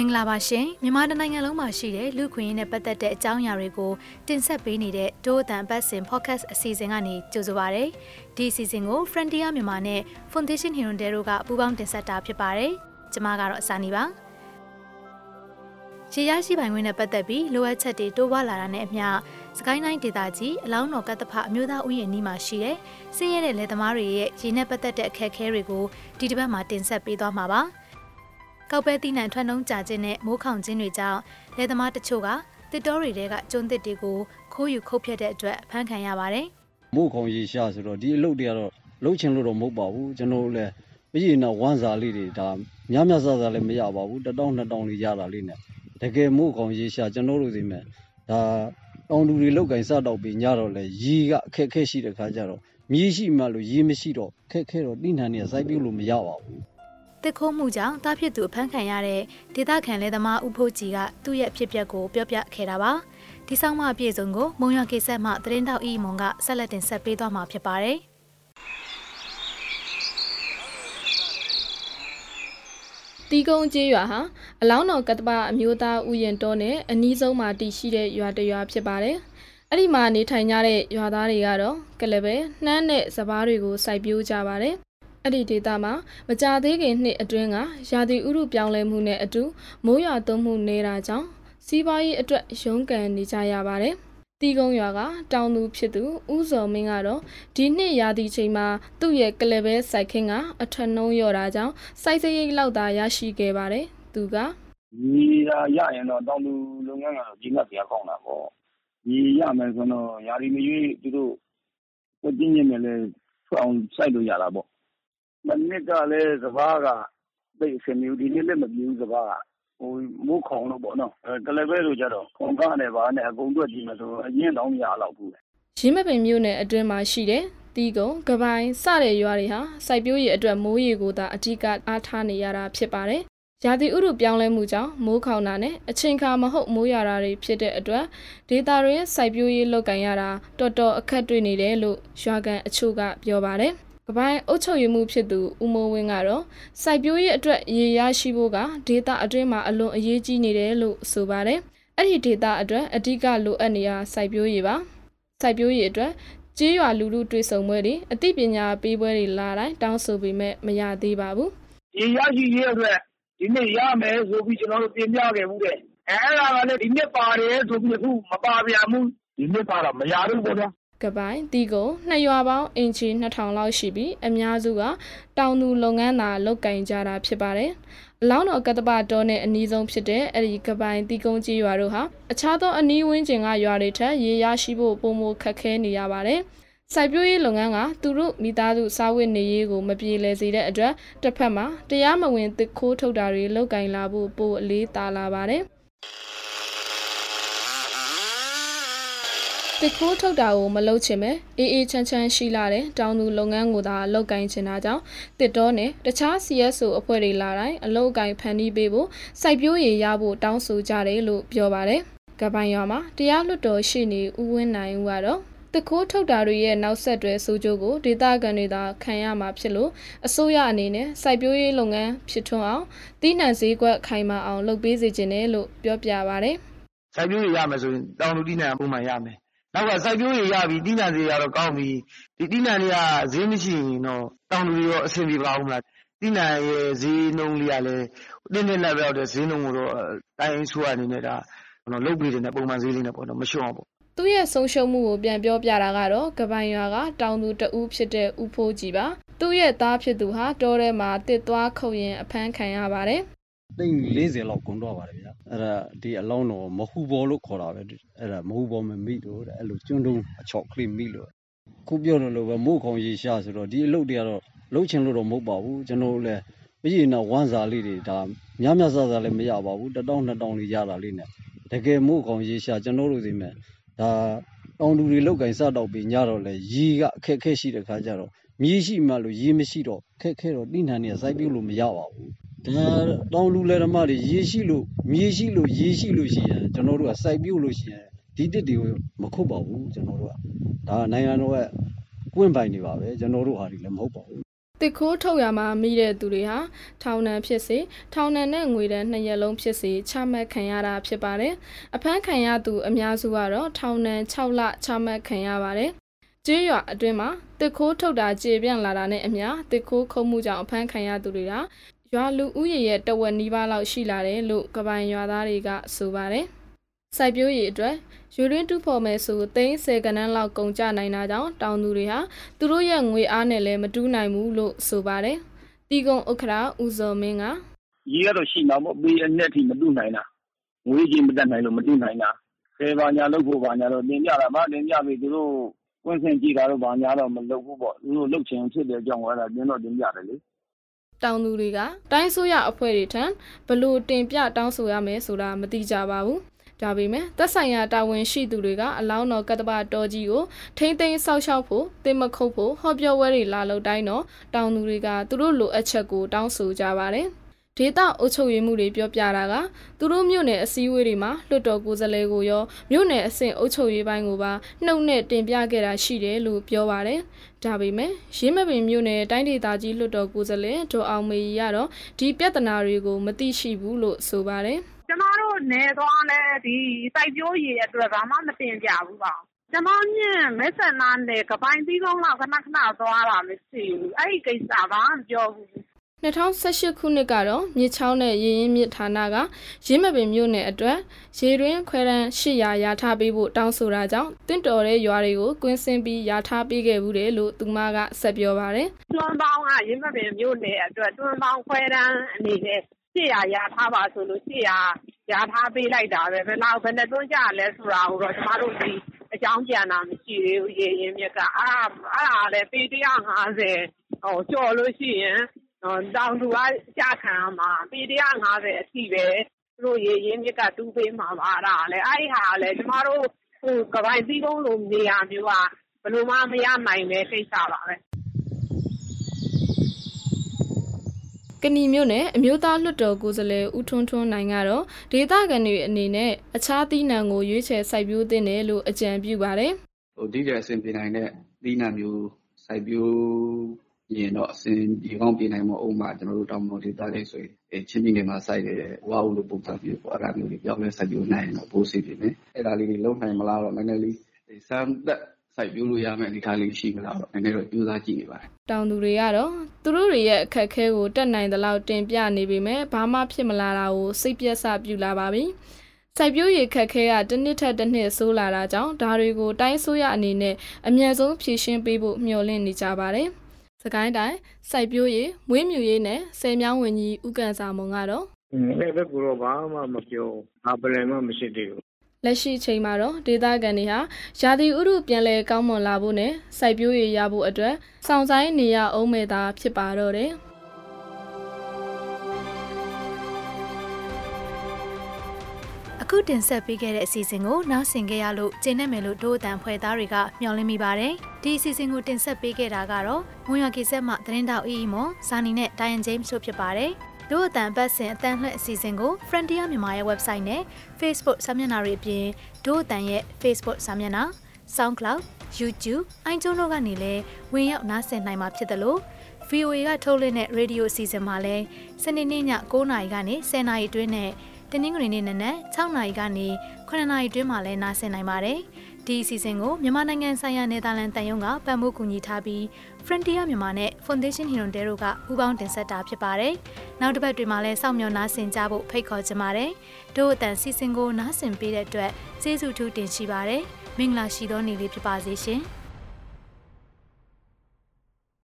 မင်္ဂလာပါရှင်မြန်မာနိုင်ငံလုံးမှာရှိတဲ့လူခွင့်ရေးနဲ့ပတ်သက်တဲ့အကြောင်းအရာတွေကိုတင်ဆက်ပေးနေတဲ့ဒိုးအတန်ပတ်စင် podcast အစီအစဉ်ကနေကြိုဆိုပါရစေဒီအစီအစဉ်ကို Frontier မြန်မာနဲ့ Foundation Hirondero ကပူးပေါင်းတင်ဆက်တာဖြစ်ပါတယ် ကျွန်မကတော့အစာနေပါရေရရှိပိုင်ခွင့်နဲ့ပတ်သက်ပြီးလိုအပ်ချက်တွေတိုးပွားလာတာနဲ့အမျှစကိုင်းတိုင်းဒေသကြီးအလောင်းတော်ကတ္တဖအမျိုးသားဥယျာဉ်နီးမှာရှိတဲ့စင်းရဲတဲ့လယ်သမားတွေရဲ့ရေနဲ့ပတ်သက်တဲ့အခက်အခဲတွေကိုဒီတစ်ပတ်မှာတင်ဆက်ပေးသွားမှာပါ။ကောက်ပဲတိနှံထွက်နှုံးကြခြင်းနဲ့မိုးခေါင်ခြင်းတွေကြောင့်လယ်သမားတချို့ကတစ်တော်တွေကကျွန်းသစ်တွေကိုခိုးယူခုတ်ဖြတ်တဲ့အတွက်ဖမ်းခံရပါတယ်။မိုးခေါင်ရေရှာဆိုတော့ဒီအလုပ်တွေကတော့လှုပ်ချင်လို့တော့မဟုတ်ပါဘူးကျွန်တော်တို့လည်း ပြည်နာဝမ်းစာလေးတွေဒါများများဆဆလည်းမရပါဘူးတတောင်းနှစ်တောင်းလေးရတာလေးနဲ့တကယ်မိုးခေါင်ရေရှာကျွန်တော်တို့စီမဲ့ဒါတောင်သူတွေလောက်ကင်စတော့ပြီးညတော့လေရေကအခက်ခဲရှိတဲ့ခါကျတော့မြေရှိမှလို့ရေမရှိတော့ခက်ခဲတော့တိနှံနေစိုက်ပြုလို့မရပါဘူးတစ်ခိုးမှုကြောင့်တားဖြစ်သူအဖမ်းခံရတဲ့ဒေသခံလယ်သမားဦးဖိုးကြီးကသူ့ရဲ့ဖြစ်ပျက်ကိုပြောပြခဲ့တာပါဒီဆောင်မအပြည့်စုံကိုမုံရကိစ္စမှသတင်းတောက်ဤမွန်ကဆက်လက်တင်ဆက်ပေးသွားမှာဖြစ်ပါတယ် တီကုန်းကျေးရွာဟာအလောင်းတော်ကတ္တပအမျိုးသားဥယျာဉ်တော်နဲ့အနီးဆုံးမှာတည်ရှိတဲ့ရွာတစ်ရွာဖြစ်ပါတယ်။အဲ့ဒီမှာနေထိုင်ကြတဲ့ရွာသားတွေကတော့ကလပဲနှမ်းနဲ့စပားတွေကိုစိုက်ပျိုးကြပါတယ်အဲ့ဒီဒေသမှာမကြသေးခင်နှစ်အတွင်းကရာသီဥတုပြောင်းလဲမှုနဲ့အတူမိုးရွာသွန်းမှုနေတာကြောင့်စီးပွားရေးအတွက်ရုန်းကန်နေကြရပါတယ်။ တီကုန်းရွာကတောင်သူဖြစ်သူဦးစော်မင်းကတော့ဒီနှစ်ရာသီချိန်မှာသူ့ရဲ့ကလပဲစိုက်ခင်းကအထက်နှုံးရော့တာကြောင့်စိုက်စရိတ်လောက်သာရရှိခဲ့ပါတယ်။သူကဒီရာရရင်တော့တောင်သူလုပ်ငန်းကတော့ကြီးမပြကောင်းတာပေါ့။ဒီရမယ်ဆိုတော့ရာသီမရွေးသူတို့ပြင်းပြင်းနဲ့လည်းထွက်အောင်စိုက်လို့ရတာပေါ့မနှစ်ကလည်းစပါးကသိပ်အဆင်မပြေဘူး။ဒီနှစ်လည်းမပြေဘူးစပါးက။ မိုးခေါင်လို့ပေါ့နော်။ကုလားပဲတို့ကျတော့ခွန်ခနဲ့ဘာနဲ့အကုန်တွက်ကြည့်မယ်ဆိုအရင်းတောင်မရလောက်ဘူး။ယင်းမာပင်မြို့နယ်အတွင်းမှာရှိတဲ့တီးကုံ၊ကပိုင်စတဲ့ရွာတွေဟာစိုက်ပျိုးရေးအတွက်မိုးရေကိုသာအဓိကအားထားနေရတာဖြစ်ပါတယ်။ရာသီဥတုပြောင်းလဲမှုကြောင့်မိုးခေါင်တာနဲ့အချိန်အခါမဟုတ်မိုးရွာတာတွေဖြစ်တဲ့အတွက်ဒေသတွေရဲ့စိုက်ပျိုးရေးလုပ်ကိုင်ရတာတော်တော်အခက်တွေ့နေတယ်လို့ရွာကန်အချို့ကပြောပါတယ်။ ကပိုင်းအုပ်ချုပ်ရေးမှုဖြစ်သူဦးမိုးဝင်းကတော့စိုက်ပျိုးရေးအတွက်ရေရရှိဖို့ကဒေတာအတွင်းမှာအလွန်အရေးကြီးနေတယ်လို့ဆိုပါတယ်။အဲ့ဒီဒေတာအတွက်အဓိကလိုအပ်နေတာစိုက်ပျိုးရေးပါ။စိုက်ပျိုးရေးအတွက်ကြေးရွာလူလူတွေ့ဆုံပွဲတွေအသိပညာပေးပွဲတွေလာတိုင်းတောင်းဆိုပေမဲ့မရသေးပါဘူး။ရေရရှိရေးအတွက်ဒီနေ့ရမယ်ဆိုပြီးကျွန်တော်တို့ပြင်ပြခဲ့မှုတဲ့။အဲ့ဒါကလည်းဒီနေ့ပါတယ်ဆိုပြီးအခုမပါပြန်ဘူး။ဒီနေ့ပါတော့မရဘူးပေါ့ဗျာ ကပိုင်းတီကိုနှစ်ရွာပေါင်းအင်ချီ2000လောက်ရှိပြီးအများစုကတောင်သူလုပ်ငန်းသာလုပ်ကင်ကြတာဖြစ်ပါတယ်။အလောင်းတော်ကတ္တပတော်နဲ့အနီးဆုံးဖြစ်တဲ့အဲဒီကပိုင်းတီကုန်းကြီးရွာတို့ဟာအခြားသောအနီးဝန်းကျင်ကရွာတွေထက်ရေရရှိဖို့ပုံမခက်ခဲနေရပါတယ်။စိုက်ပျိုးရေးလုပ်ငန်းကသူတို့မိသားစုစားဝတ်နေရေးကိုမပြေလည်စေတဲ့အတွက်တစ်ဖက်မှာတရားမဝင်သစ်ခိုးထုတ်တာတွေလုပ်ကင်လာဖို့ပိုအလေးသာလာပါတယ်။ တစ်ခိုးထုတ်တာကိုမလုပ်ချင်ပဲအေးအေးချမ်းချမ်းရှိလာတဲ့တောင်သူလုပ်ငန်းကိုသာလုပ်ကိုင်ချင်တာကြောင့်တစ်တော်နဲ့တခြား CSO အဖွဲ့တွေလာတိုင်းအလုပ်ကိုင်ဖန်တီးပေးဖို့စိုက်ပျိုးရည်ရဖို့တောင်းဆိုကြတယ်လို့ပြောပါတယ်။ကပိုင်ရွာမှာတရားလွှတ်တော်ရှိနေဦးဝင်းနိုင်ဦးကတော့တခိုးထုတ်တာတွေရဲ့နောက်ဆက်တွဲဆိုးကျိုးကိုဒေသခံတွေသာခံရမှာဖြစ်လို့အစိုးရအနေနဲ့စိုက်ပျိုးရေးလုပ်ငန်းဖြစ်ထွန်းအောင်တီးနှံစည်းကွက်ခိုင်မာအောင်လုပ်ပေးစေချင်တယ်လို့ပြောပြပါဗျ။စိုက်ပျိုးရေးရမယ်ဆိုရင်တောင်လူတီးနှံပုံမှန်ရမယ် နောက်ကစိုက်ပျိုးရေရပြီသီးနှံဈေးကတော့ကောင်းပြီဒီသီးနှံတွေကဈေးမရှိရင်တော့တောင်သူတွေရောအဆင်ပြေပါဦးမလားသီးနှံရဲ့ဈေးနှုန်းလေးကလည်းတင်းတင်းလက်ရောက်တဲ့ဈေးနှုန်းကိုတော့တိုင်းဆိုးအနေနဲ့ဒါလုတ်ပေးတယ်နဲ့ပုံမှန်ဈေးလေးနဲ့ပေါ့နော်မလျှော့ပေါ့သူ့ရဲ့ဆုံးရှုံးမှုကိုပြန်ပြောပြတာကတော့ကပိုင်ရွာကတောင်သူတဦးဖြစ်တဲ့ဦးဖိုးကြီးပါသူ့ရဲ့သားဖြစ်သူဟာတောထဲမှာတစ်သွားခုတ်ရင်အဖမ်းခံရပါတယ် သိန်း40လောက်ကုန်တော့ပါတယ်ဗျာအဲ့ဒါဒီအလောင်းတော်မဟူဘောလို့ခေါ်တာပဲအဲ့ဒါမဟူဘောမမိလို့တဲ့အဲ့လိုကျွန်းတုံးအချောက်ကလေးမိလို့ခုပြောလို့လို့ပဲမို့ခေါင်ရေရှာဆိုတော့ဒီအလုပ်တွေကတော့လှုပ်ချင်လို့တော့မဟုတ်ပါဘူးကျွန်တော်လည်းပြည်နာဝမ်းစာလေးတွေဒါများများဆဆလည်းမရပါဘူးတတောင်းနှစ်တောင်းလေးရတာလေးနဲ့တကယ်မို့ခေါင်ရေရှာကျွန်တော်တို့စီမဲ့ဒါတောင်သူတွေလောက်ကင်စတော့ပြီးညတော့လေရေကအခက်ခဲရှိတဲ့ခါကျတော့မြေရှိမှလို့ရေမရှိတော့ခက်ခဲတော့တိနှံနေစိုက်ပြုတ်လို့မရပါဘူး ဒါတောင်လူလယ်ဓမ္မတွေရေရှိလို့မြေရှိလို့ရေရှိလို့ရှိရင်ကျွန်တော်တို့ကစိုက်ပြုတ်လို့ရှိရင်ဒီတစ်တွေကိုမခုတ်ပါဘူးကျွန်တော်တို့ကဒါနိုင်ငံတော်ရဲ့ကွင့်ပိုင်နေပါပဲကျွန်တော်တို့ဟာဒီလည်းမဟုတ်ပါဘူးတစ်ခိုးထုတ်ရမှာမိတဲ့သူတွေဟာထောင်ဒဏ်ဖြစ်စေထောင်ဒဏ်နဲ့ငွေဒဏ်နှစ်ရက်လုံးဖြစ်စေချမှတ်ခံရတာဖြစ်ပါတယ်။အဖမ်းခံရသူအများစုကတော့ထောင်ဒဏ်6လချမှတ်ခံရပါတယ်။ကျေးရွာအတွင်းမှာတစ်ခိုးထုတ်တာကြေပြန့်လာတာနဲ့အမျှတစ်ခိုးခုံမှုကြောင့်အဖမ်းခံရသူတွေက ရွာလူဦးရေရဲ့တဝက်နီးပါးလောက်ရှိလာတယ်လို့ကပိုင်ရွာသားတွေကဆိုပါတယ်။စိုက်ပျိုးရေးအတွက်ယူရင်းတူဖော်မယ်ဆိုသိန်း10ကနန်းလောက်ကုန်ကြနိုင်တာကြောင့်တောင်သူတွေဟာသူတို့ရဲ့ငွေအားနဲ့လည်းမတူးနိုင်ဘူးလို့ဆိုပါတယ်။တီကုံဥက္ခရာဦးစောမင်းကရေကတော့ရှိမှာပေါ့ပေးအနဲ့ထိမတူးနိုင်တာငွေကြီးမတက်နိုင်လို့မတူးနိုင်တာဆယ်ပါညာလုပ်ဖို့ပါညာတော့တင်ပြတာမတင်ပြပြီသူတို့ကွင်းစင်ကြည့်တာတော့ဘာညာတော့မလုပ်ဘူးပေါ့သူတို့လုပ်ချင်ဖြစ်တဲ့အကြောင်းကလည်းတင်းတော့တင်ပြတယ်လေ တောင်သူတွေကတိုင်းဆိုရအဖွဲ့တွေထံဘလို့တင်ပြတောင်းဆိုရမယ်ဆိုတာမသိကြပါဘူးဒါပေမဲ့သက်ဆိုင်ရာတာဝန်ရှိသူတွေကအလောင်းတော်ကတ္တပတော်ကြီးကိုထိမ့်သိမ်းဆောက်ရှောက်ဖို့တင်မခုတ်ဖို့ဟောပြောဝဲတွေလာလို့တိုင်းတော့တောင်သူတွေကသူတို့လိုအပ်ချက်ကိုတောင်းဆိုကြပါတယ် ဒေတာအုပ်ချုပ်ရေးမှုတွေပြောပြတာကသူတို့မြို့နယ်အစည်းအဝေးတွေမှာလွှတ်တော်ကိုယ်စားလှယ်ကိုရောမြို့နယ်အဆင့်အုပ်ချုပ်ရေးပိုင်းကိုပါနှုတ်နဲ့တင်ပြခဲ့တာရှိတယ်လို့ပြောပါတယ်။ဒါပေမဲ့ရင်းမပင်မြို့နယ်တိုင်းဒေသကြီးလွှတ်တော်ကိုယ်စားလှယ်ဒေါ်အောင်မေကြီးကတော့ဒီပြဿနာတွေကိုမသိရှိဘူးလို့ဆိုပါတယ်။ကျမတို့နယ်သွားလဲဒီစိုက်ပျိုးရေးအတွက်ဘာမှမတင်ပြဘူးပါ။ကျမညမဲဆန္ဒနယ်ကပိုင်းပြီးကုန်းလောက်ခဏခဏသွားတာမရှိဘူး။အဲ့ဒီကိစ္စဘာမှမပြောဘူး 2018ခုနှစ်ကတော့မြစ်ချောင်းနဲ့ရေရင်မြစ်ဌာနကရင်းမပင်မြို့နယ်အတွက်ရေတွင်းခွဲတန်း800ရာထားပေးဖို့တောင်းဆိုတာကြောင့်တင့်တော်တဲ့ရွာတွေကိုကွင်းစင်းပြီးရာထားပေးခဲ့ဘူးတယ်လို့သူမကဆက်ပြောပါတယ်။တွန်းပေါင်းကရင်းမပင်မြို့နယ်အတွက်တွန်းပေါင်းခွဲတန်းအနေနဲ့800ရာထားပါဆိုလို့800ရာထားပေးလိုက်တာပဲဘယ်လောက်ဘယ်နဲ့တွန်းကြလဲဆိုတာကိုတော့ကျမတို့ဒီအကြောင်းပြန်တာမရှိသေးဘူးရေရင်မြစ်ကအဲ့ဒါအဲ့ဒါလည်းပေ150ဟိုကြော်လို့ရှိရင် တောင်သူက ကျခံရမှာ ပေ150အထိပဲ သူတို့ရေရင်းမြစ်က တူးပေးမှာပါအဲ့ဒါလည်းအဲ့ဒီဟာလည်း ကျမတို့ဟိုကပိုင်ပြီးကုန်းလို နေရာမျိုးက ဘယ်လိုမှ မရနိုင်တဲ့ ကိစ္စပါပဲကဏီမျိုးနဲ့အမျိုးသားလွှတ်တော်ကိုယ်စားလှယ် ဦးထွန်းထွန်းနိုင်ကတော့ ဒေသခံတွေအနေနဲ့ အခြားသီးနှံကို ရွေးချယ်စိုက်ပျိုးသင့်တယ်လို့ အကြံပြုပါတယ်။ဟိုဒီတဲ့အဆင်ပြေနိုင်တဲ့ သီးနှံမျိုး စိုက်ပျိုး ရင်တော့ အဆင်ပြေကောင်းပြေနိုင်မှာဥပမာ ကျွန်တော်တို့ တောင်ပေါ်ဒေသလေးဆိုရင်အဲချင်းပြည်နယ်မှာ စိုက်တဲ့ဝါဦးလို ပုံစံမျိုးပေါ့ အဲ့ဒါမျိုးတွေ ပြောင်းလဲစိုက်ပျိုးနိုင်ရင်တော့ ပိုးစီပြီမယ် အဲ့ဒါလေးတွေ လုံးနိုင်မလားတော့ နည်းနည်းလေး စမ်းသက်စိုက်ပျိုးလို့ရမယ့် အနေအထားလေး ရှိမလားတော့ နည်းနည်းတော့ ကြိုးစားကြည့်နေပါတယ် တောင်သူတွေကတော့ သူတို့တွေရဲ့ အခက်အခဲကိုတက်နိုင်သလောက် တင်ပြနေပေမဲ့ ဘာမှဖြစ်မလာတာကို စိတ်ပြက်စပြူလာပါပြီ စိုက်ပျိုးရေးခက်ခဲက တစ်နှစ်ထက်တစ်နှစ် ဆိုးလာတာကြောင့် ဒါတွေကို တိုင်းဆိုရအနေနဲ့ အမြဲဆုံး ဖြည့်ရှင်းပေးဖို့ မျှော်လင့်နေကြပါတယ်။ စကိုင်းတိုင်းစိုက်ပျိုးရေးမွေးမြူရေးနဲ့ဆယ်မြောင်းဝင်ကြီးဥကန်စာမုံကတော့အဲ့ဘက်ကတော့ဘာမှမပြောဘာပလန်မှမရှိသေးဘူးလက်ရှိချိန်မှာတော့ဒေသခံတွေဟာရာသီဥတုပြန်လည်ကောင်းမွန်လာဖို့နဲ့စိုက်ပျိုးရေးရဖို့အတွက်စောင့်ဆိုင်နေရအောင်မဲ့သာဖြစ်ပါတော့တယ်။ အခုတင်ဆက်ပေးခဲ့တဲ့အစီအစဉ်ကိုနောက်ဆင်ခဲ့ရလို့ကျင်းနေမယ်လို့ဒို့အတန်ဖွဲ့သားတွေကမျှော်လင့်မိပါတယ်။ဒီအစီအစဉ်ကိုတင်ဆက်ပေးခဲ့တာကတော့မွန်ရကေဆက်မှသတင်းတောက်အီအီမွန်ဇာနီနဲ့ဒိုင်ယန်ဂျိမ်းစ်တို့ဖြစ်ပါတယ်။ဒို့အတန်ပတ်စဉ်အတန်လှည့်အစီအစဉ်ကို Frontier မြန်မာရဲ့ website နဲ့ Facebook စာမျက်နှာတွေအပြင်ဒို့အတန်ရဲ့ Facebook စာမျက်နှာ SoundCloud YouTube အိုင်ကျုံတို့ကနေလည်းဝင်ရောက်နားဆင်နိုင်မှာဖြစ်တယ်လို့ VOA ကထုတ်လွှင့်တဲ့ radio အစီအစဉ်မှာလည်းစနေနေ့ည9:00နာရီကနေ10:00နာရီအတွင်းနဲ့ တင်းနှင်းငွေနေ့နနက်6နာရီကနေ9နာရီတွင်းမှာလည်းနားဆင်နိုင်ပါတယ်။ဒီအစီအစဉ်ကိုမြန်မာနိုင်ငံဆိုင်ရာနယ်သာလန်တန်ယုံကပံ့ပိုးကူညီထားပြီး Frontier မြန်မာနဲ့ Foundation Hirondale တို့ကပူးပေါင်းတင်ဆက်တာဖြစ်ပါတယ်။နောက်တစ်ပတ်တွင်မှာလည်းစောင့်မျှော်နားဆင်ကြဖို့ဖိတ်ခေါ်ချင်ပါတယ်။တို့အတန်စီစဉ်ကိုနားဆင်ပေးတဲ့အတွက်ကျေးဇူးထူးတင်ရှိပါတယ်။မင်္ဂလာရှိသောနေ့လေးဖြစ်ပါစေရှင်။